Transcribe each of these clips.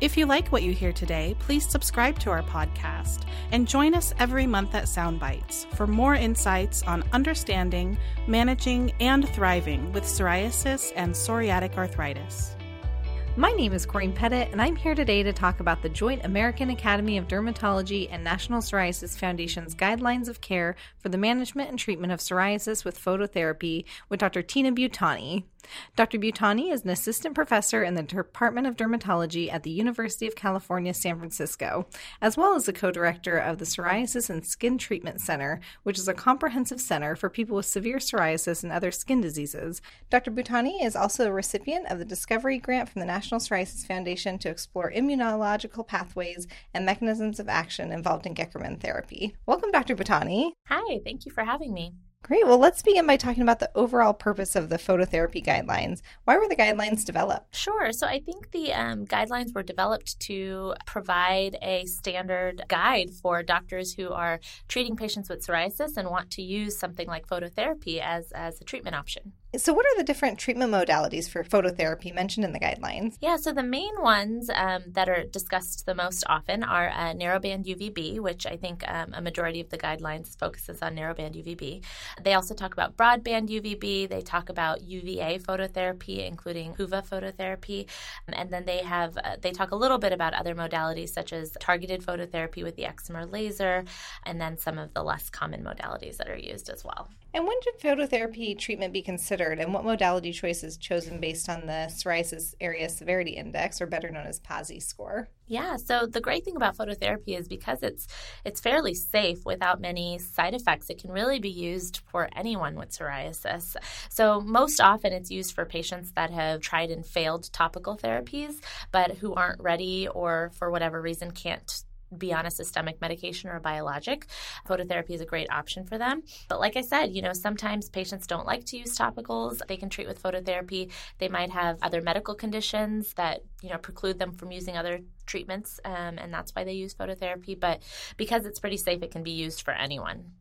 If you like what you hear today, please subscribe to our podcast and join us every month at Soundbites for more insights on understanding, managing, and thriving with psoriasis and psoriatic arthritis. My name is Corinne Pettit, and I'm here today to talk about the Joint American Academy of Dermatology and National Psoriasis Foundation's guidelines of care for the management and treatment of psoriasis with phototherapy with Dr. Tina Bhutani. Dr. Bhutani is an assistant professor in the Department of Dermatology at the University of California, San Francisco, as well as the co director of the Psoriasis and Skin Treatment Center, which is a comprehensive center for people with severe psoriasis and other skin diseases. Dr. Bhutani is also a recipient of the Discovery Grant from the National Psoriasis Foundation to explore immunological pathways and mechanisms of action involved in Goeckerman therapy. Welcome, Dr. Bhutani. Hi, thank you for having me. Great. Well, let's begin by talking about the overall purpose of the phototherapy guidelines. Why were the guidelines developed? Sure. So I think the um, guidelines were developed to provide a standard guide for doctors who are treating patients with psoriasis and want to use something like phototherapy as, as a treatment option. So, what are the different treatment modalities for phototherapy mentioned in the guidelines? Yeah, so the main ones um, that are discussed the most often are uh, narrowband UVB, which I think um, a majority of the guidelines focuses on narrowband UVB. They also talk about broadband UVB. They talk about UVA phototherapy, including PUVA phototherapy, and then they have uh, they talk a little bit about other modalities such as targeted phototherapy with the excimer laser, and then some of the less common modalities that are used as well. And when should phototherapy treatment be considered, and what modality choice is chosen based on the Psoriasis Area Severity Index, or better known as PASI score? Yeah, so the great thing about phototherapy is because it's it's fairly safe without many side effects. It can really be used for anyone with psoriasis. So most often it's used for patients that have tried and failed topical therapies but who aren't ready or for whatever reason can't be on a systemic medication or a biologic, phototherapy is a great option for them. But like I said, you know, sometimes patients don't like to use topicals. They can treat with phototherapy. They might have other medical conditions that, you know, preclude them from using other treatments, um, and that's why they use phototherapy. But because it's pretty safe, it can be used for anyone.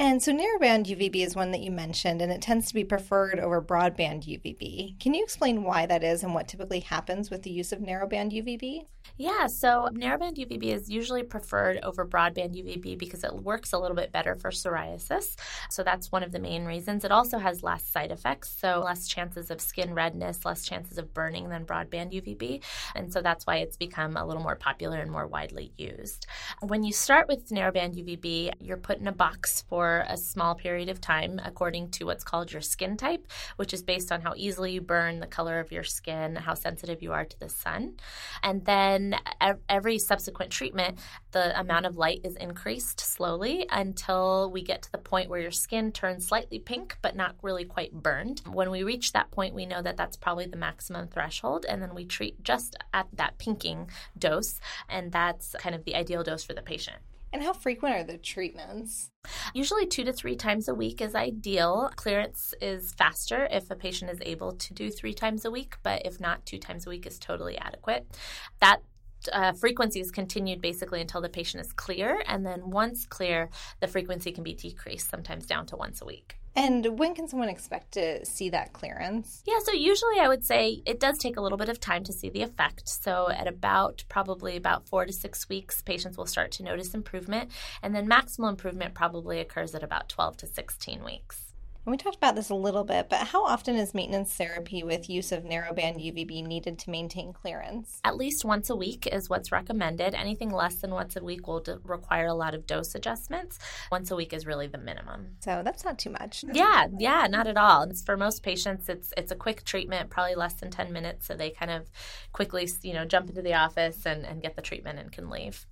And so narrowband UVB is one that you mentioned, and it tends to be preferred over broadband UVB. Can you explain why that is and what typically happens with the use of narrowband UVB? Yeah, so narrowband UVB is usually preferred over broadband UVB because it works a little bit better for psoriasis. So that's one of the main reasons. It also has less side effects, so less chances of skin redness, less chances of burning than broadband UVB. And so that's why it's become a little more popular and more widely used. When you start with narrowband UVB, you're put in a box for for a small period of time according to what's called your skin type, which is based on how easily you burn, the color of your skin, how sensitive you are to the sun. And then every subsequent treatment, the amount of light is increased slowly until we get to the point where your skin turns slightly pink but not really quite burned. When we reach that point, we know that that's probably the maximum threshold, and then we treat just at that pinking dose, and that's kind of the ideal dose for the patient. And how frequent are the treatments? Usually, two to three times a week is ideal. Clearance is faster if a patient is able to do three times a week, but if not, two times a week is totally adequate. That uh, frequency is continued basically until the patient is clear, and then once clear, the frequency can be decreased, sometimes down to once a week. And when can someone expect to see that clearance? Yeah, so usually I would say it does take a little bit of time to see the effect. So at about probably about four to six weeks, patients will start to notice improvement. And then maximal improvement probably occurs at about 12 to 16 weeks. And we talked about this a little bit, but how often is maintenance therapy with use of narrowband UVB needed to maintain clearance? At least once a week is what's recommended. Anything less than once a week will d- require a lot of dose adjustments. Once a week is really the minimum. So that's not too much. Yeah, yeah, not at all. It's for most patients, it's it's a quick treatment, probably less than 10 minutes, so they kind of quickly, you know, jump into the office and, and get the treatment and can leave.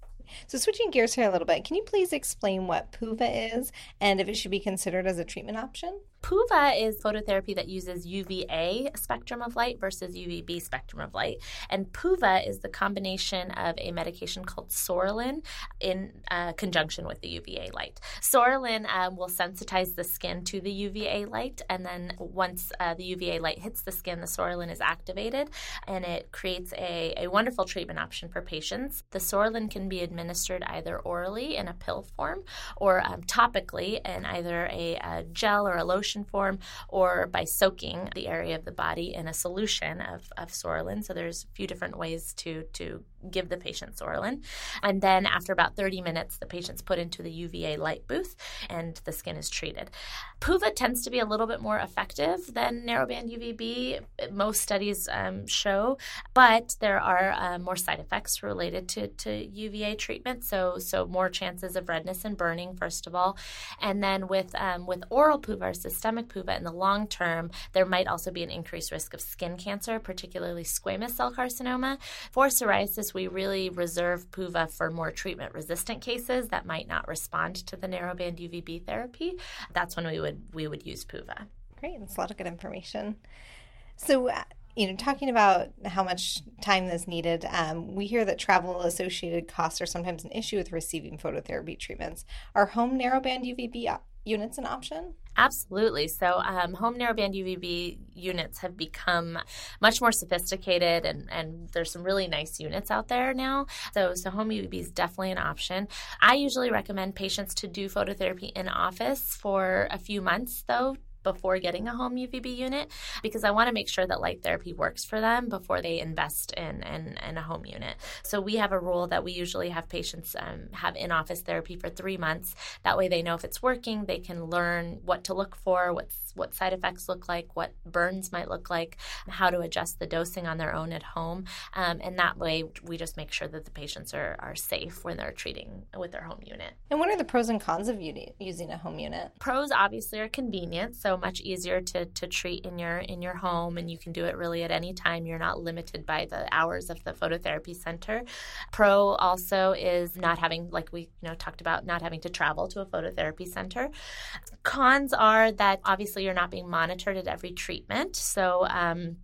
So, switching gears here a little bit, can you please explain what PUVA is and if it should be considered as a treatment option? PUVA is phototherapy that uses UVA spectrum of light versus UVB spectrum of light. And PUVA is the combination of a medication called Psoralen in uh, conjunction with the UVA light. Psoralen um, will sensitize the skin to the UVA light, and then once uh, the UVA light hits the skin, the Psoralen is activated and it creates a, a wonderful treatment option for patients. The Psoralen can be administered either orally in a pill form or um, topically in either a, a gel or a lotion form or by soaking the area of the body in a solution of, of Psoralen. So there's a few different ways to, to give the patient Psoralen. And then after about 30 minutes, the patient's put into the UVA light booth and the skin is treated. PUVA tends to be a little bit more effective than narrowband UVB, most studies um, show, but there are uh, more side effects related to, to UVA treatment. Treatment, so, so more chances of redness and burning, first of all. And then with, um, with oral PUVA or systemic PUVA in the long term, there might also be an increased risk of skin cancer, particularly squamous cell carcinoma. For psoriasis, we really reserve PUVA for more treatment resistant cases that might not respond to the narrowband UVB therapy. That's when we would we would use PUVA. Great, that's a lot of good information. So, uh, you know, talking about how much time is needed, um, we hear that travel associated costs are sometimes an issue with receiving phototherapy treatments. Are home narrowband UVB units an option? Absolutely. So, um, home narrowband UVB units have become much more sophisticated, and, and there's some really nice units out there now. So, so home UVB is definitely an option. I usually recommend patients to do phototherapy in office for a few months, though, before getting a home UVB unit because I want to make sure that light therapy works for them before they invest in, in, in a home unit. So we have a rule that we usually have patients um, have in office therapy for three months. That way they know if it's working, they can learn what to look for, what's what side effects look like, what burns might look like, how to adjust the dosing on their own at home. Um, and that way, we just make sure that the patients are, are safe when they're treating with their home unit. And what are the pros and cons of using a home unit? Pros obviously are convenient, so much easier to, to treat in your in your home, and you can do it really at any time. You're not limited by the hours of the phototherapy center. Pro also is not having, like we you know talked about, not having to travel to a phototherapy center. Cons are that obviously you're not being monitored at every treatment. So, um,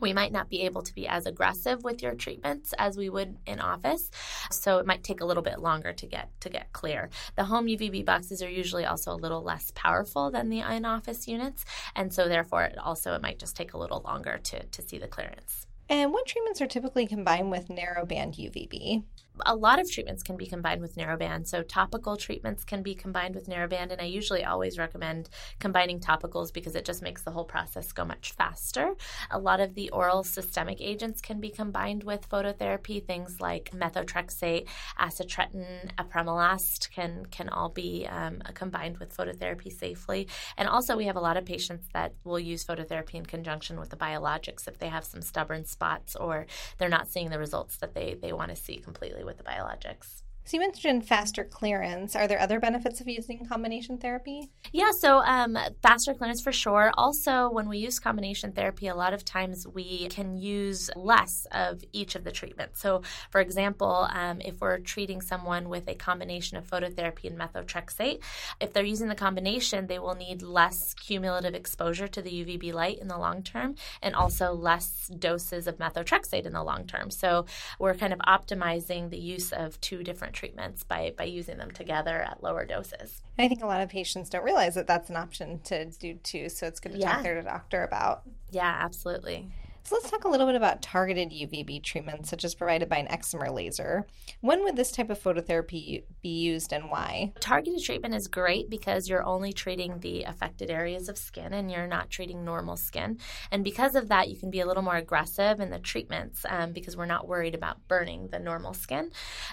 we might not be able to be as aggressive with your treatments as we would in office. So it might take a little bit longer to get to get clear. The home uvb boxes are usually also a little less powerful than the in-office units. And so therefore it also it might just take a little longer to to see the clearance. And what treatments are typically combined with narrowband uvb a lot of treatments can be combined with narrowband. So topical treatments can be combined with narrowband, and I usually always recommend combining topicals because it just makes the whole process go much faster. A lot of the oral systemic agents can be combined with phototherapy. Things like methotrexate, acitretin, apremilast can can all be um, combined with phototherapy safely. And also, we have a lot of patients that will use phototherapy in conjunction with the biologics if they have some stubborn spots or they're not seeing the results that they they want to see completely with the biologics. So you mentioned faster clearance. Are there other benefits of using combination therapy? Yeah, so um, faster clearance for sure. Also, when we use combination therapy, a lot of times we can use less of each of the treatments. So, for example, um, if we're treating someone with a combination of phototherapy and methotrexate, if they're using the combination, they will need less cumulative exposure to the UVB light in the long term and also less doses of methotrexate in the long term. So, we're kind of optimizing the use of two different treatments by, by using them together at lower doses. I think a lot of patients don't realize that that's an option to do too, so it's good to yeah. talk to their doctor about. Yeah, absolutely. So let's talk a little bit about targeted UVB treatments, such as provided by an excimer laser. When would this type of phototherapy be used and why? Targeted treatment is great because you're only treating the affected areas of skin and you're not treating normal skin. And because of that, you can be a little more aggressive in the treatments um, because we're not worried about burning the normal skin.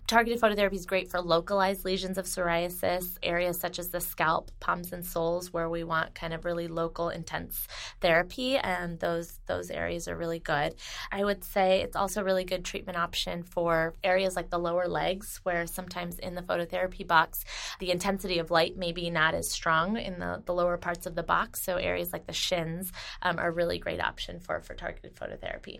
Targeted phototherapy is great for localized lesions of psoriasis, areas such as the scalp, palms, and soles, where we want kind of really local, intense therapy. And those those areas are really good. I would say it's also a really good treatment option for areas like the lower legs, where sometimes in the phototherapy box, the intensity of light may be not as strong in the, the lower parts of the box. So areas like the shins um, are a really great option for, for targeted phototherapy.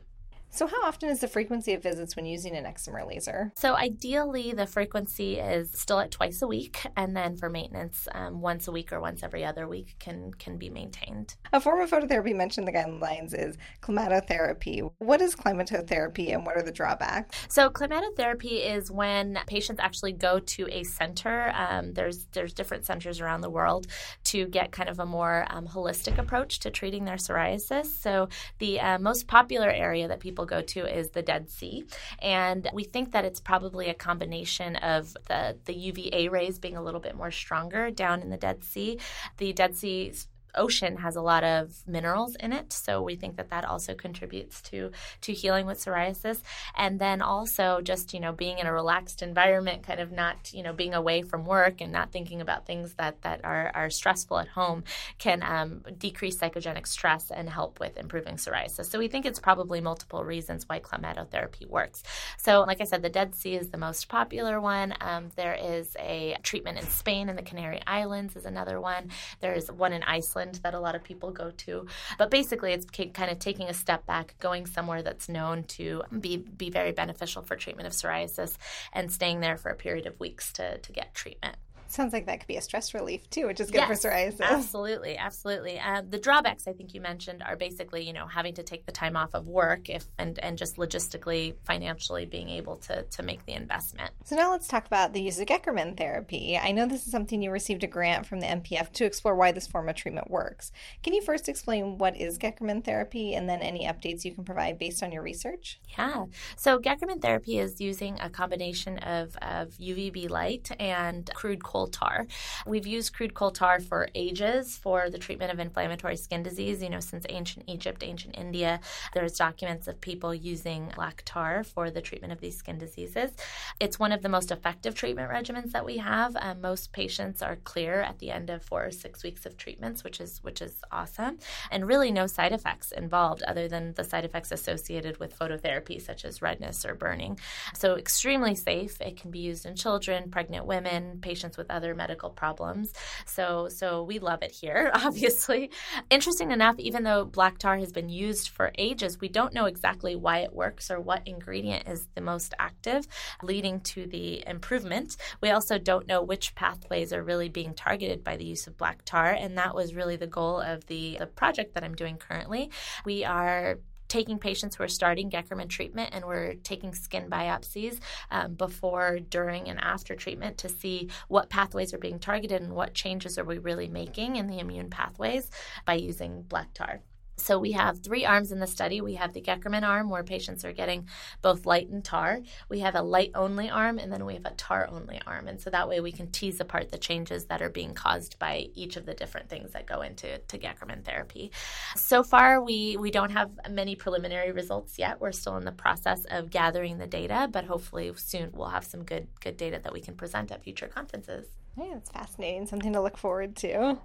So, how often is the frequency of visits when using an excimer laser? So, ideally, the frequency is still at twice a week, and then for maintenance, um, once a week or once every other week can can be maintained. A form of phototherapy mentioned in the guidelines is climatotherapy. What is climatotherapy, and what are the drawbacks? So, climatotherapy is when patients actually go to a center. Um, there's there's different centers around the world to get kind of a more um, holistic approach to treating their psoriasis. So, the uh, most popular area that people go to is the Dead Sea. And we think that it's probably a combination of the, the UVA rays being a little bit more stronger down in the Dead Sea. The Dead Sea ocean has a lot of minerals in it, so we think that that also contributes to to healing with psoriasis. And then also just you know being in a relaxed environment, kind of not you know being away from work and not thinking about things that that are are stressful at home can um, decrease psychogenic stress and help with improving psoriasis. So we think it's probably multiple reasons why climatotherapy works. So like I said, the Dead Sea is the most popular one. Um, there is a treatment in Spain and the Canary Islands is another one. There's one in Iceland Ireland that a lot of people go to. But basically, it's kind of taking a step back, going somewhere that's known to be, be very beneficial for treatment of psoriasis and staying there for a period of weeks to, to get treatment. Sounds like that could be a stress relief too, which is good yes, for psoriasis. Absolutely, absolutely. Uh, the drawbacks I think you mentioned are basically, you know, having to take the time off of work if and and just logistically, financially being able to to make the investment. So now let's talk about the use of Goeckerman therapy. I know this is something you received a grant from the NPF to explore why this form of treatment works. Can you first explain what is Goeckerman therapy and then any updates you can provide based on your research? Yeah. So Goeckerman therapy is using a combination of, of UVB light and crude coal coal tar. We've used crude coal tar for ages for the treatment of inflammatory skin disease. You know, since ancient Egypt, ancient India, there's documents of people using black tar for the treatment of these skin diseases. It's one of the most effective treatment regimens that we have. Um, most patients are clear at the end of four or six weeks of treatments, which is which is awesome, and really no side effects involved other than the side effects associated with phototherapy, such as redness or burning. So extremely safe. It can be used in children, pregnant women, patients with with other medical problems. So so we love it here, obviously. Interesting enough, even though black tar has been used for ages, we don't know exactly why it works or what ingredient is the most active, leading to the improvement. We also don't know which pathways are really being targeted by the use of black tar, and that was really the goal of the, the project that I'm doing currently. We are taking patients who are starting Goeckerman treatment and we're taking skin biopsies um, before, during, and after treatment to see what pathways are being targeted and what changes are we really making in the immune pathways by using black tar. So we have three arms in the study. We have the Goeckerman arm where patients are getting both light and tar. We have a light only arm and then we have a tar only arm. And so that way we can tease apart the changes that are being caused by each of the different things that go into to Goeckerman therapy. So far we we don't have many preliminary results yet. We're still in the process of gathering the data, but hopefully soon we'll have some good good data that we can present at future conferences. Yeah, it's fascinating, something to look forward to.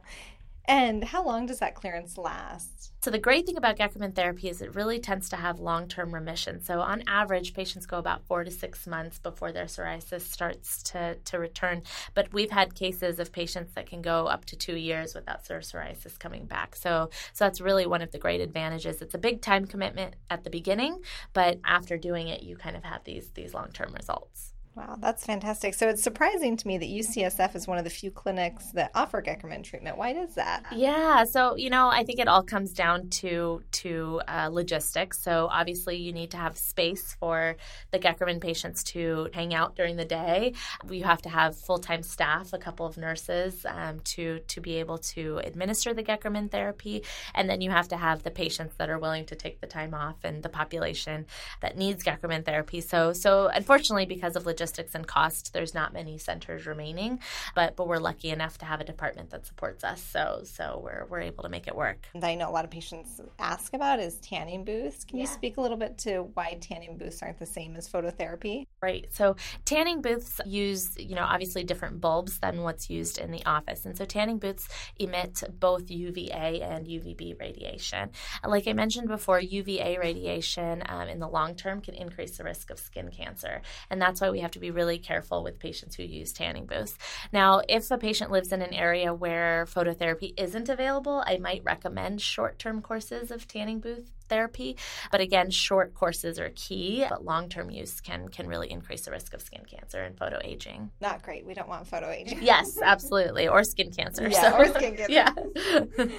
And how long does that clearance last? So, the great thing about Goeckerman therapy is it really tends to have long term remission. So, on average, patients go about four to six months before their psoriasis starts to, to return. But we've had cases of patients that can go up to two years without their psoriasis coming back. So, so that's really one of the great advantages. It's a big time commitment at the beginning, but after doing it, you kind of have these, these long term results. Wow, that's fantastic. So it's surprising to me that UCSF is one of the few clinics that offer Goeckerman treatment. Why does that? Yeah, so you know, I think it all comes down to to uh, logistics. So obviously, you need to have space for the Goeckerman patients to hang out during the day. You have to have full time staff, a couple of nurses, um, to to be able to administer the Goeckerman therapy, and then you have to have the patients that are willing to take the time off and the population that needs Goeckerman therapy. So so unfortunately, because of logistics logistics and cost, there's not many centers remaining, but but we're lucky enough to have a department that supports us. So so we're we're able to make it work. And I know a lot of patients ask about is tanning booths. Can yeah. you speak a little bit to why tanning booths aren't the same as phototherapy? Right. So tanning booths use, you know, obviously different bulbs than what's used in the office. And so tanning booths emit both UVA and UVB radiation. Like I mentioned before, UVA radiation um, in the long term can increase the risk of skin cancer. And that's why we have to be really careful with patients who use tanning booths. Now, if a patient lives in an area where phototherapy isn't available, I might recommend short term courses of tanning booth therapy. But again, short courses are key, but long term use can can really increase the risk of skin cancer and photo aging. Not great. We don't want photo aging. yes, absolutely. Or skin cancer. Yeah, so. or skin cancer. yeah.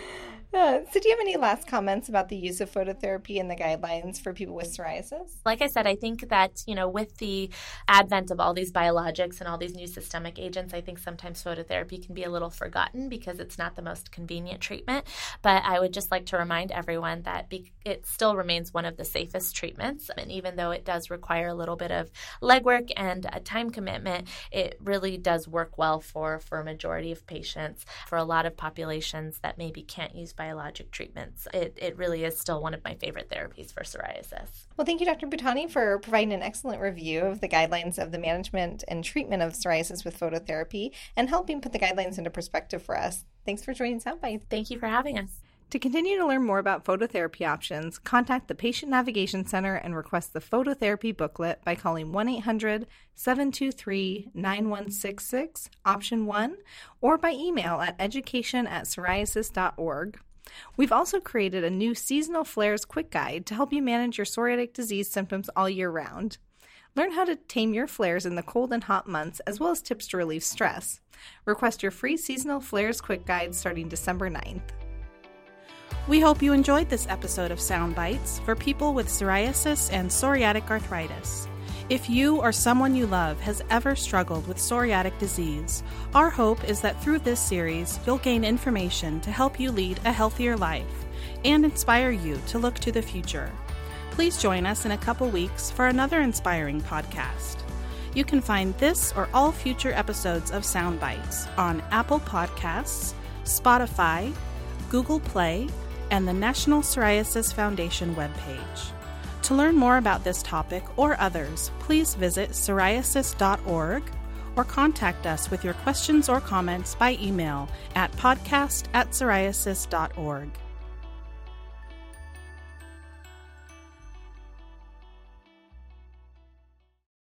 Uh, so, do you have any last comments about the use of phototherapy and the guidelines for people with psoriasis? Like I said, I think that, you know, with the advent of all these biologics and all these new systemic agents, I think sometimes phototherapy can be a little forgotten because it's not the most convenient treatment. But I would just like to remind everyone that be- it still remains one of the safest treatments. And even though it does require a little bit of legwork and a time commitment, it really does work well for, for a majority of patients. For a lot of populations that maybe can't use biologic treatments. It, it really is still one of my favorite therapies for psoriasis. Well, thank you, Dr. Bhutani, for providing an excellent review of the guidelines of the management and treatment of psoriasis with phototherapy and helping put the guidelines into perspective for us. Thanks for joining Soundbites. Thank you for having us. To continue to learn more about phototherapy options, contact the Patient Navigation Center and request the phototherapy booklet by calling 1 800 723 9166, option 1, or by email at education at psoriasis.org. We've also created a new seasonal flares quick guide to help you manage your psoriatic disease symptoms all year round. Learn how to tame your flares in the cold and hot months, as well as tips to relieve stress. Request your free seasonal flares quick guide starting December 9th. We hope you enjoyed this episode of Sound Bites for people with psoriasis and psoriatic arthritis. If you or someone you love has ever struggled with psoriatic disease, our hope is that through this series you'll gain information to help you lead a healthier life and inspire you to look to the future. Please join us in a couple weeks for another inspiring podcast. You can find this or all future episodes of Sound Bites on Apple Podcasts, Spotify, Google Play, and the National Psoriasis Foundation webpage. To learn more about this topic or others, please visit psoriasis.org or contact us with your questions or comments by email at podcast at psoriasis.org.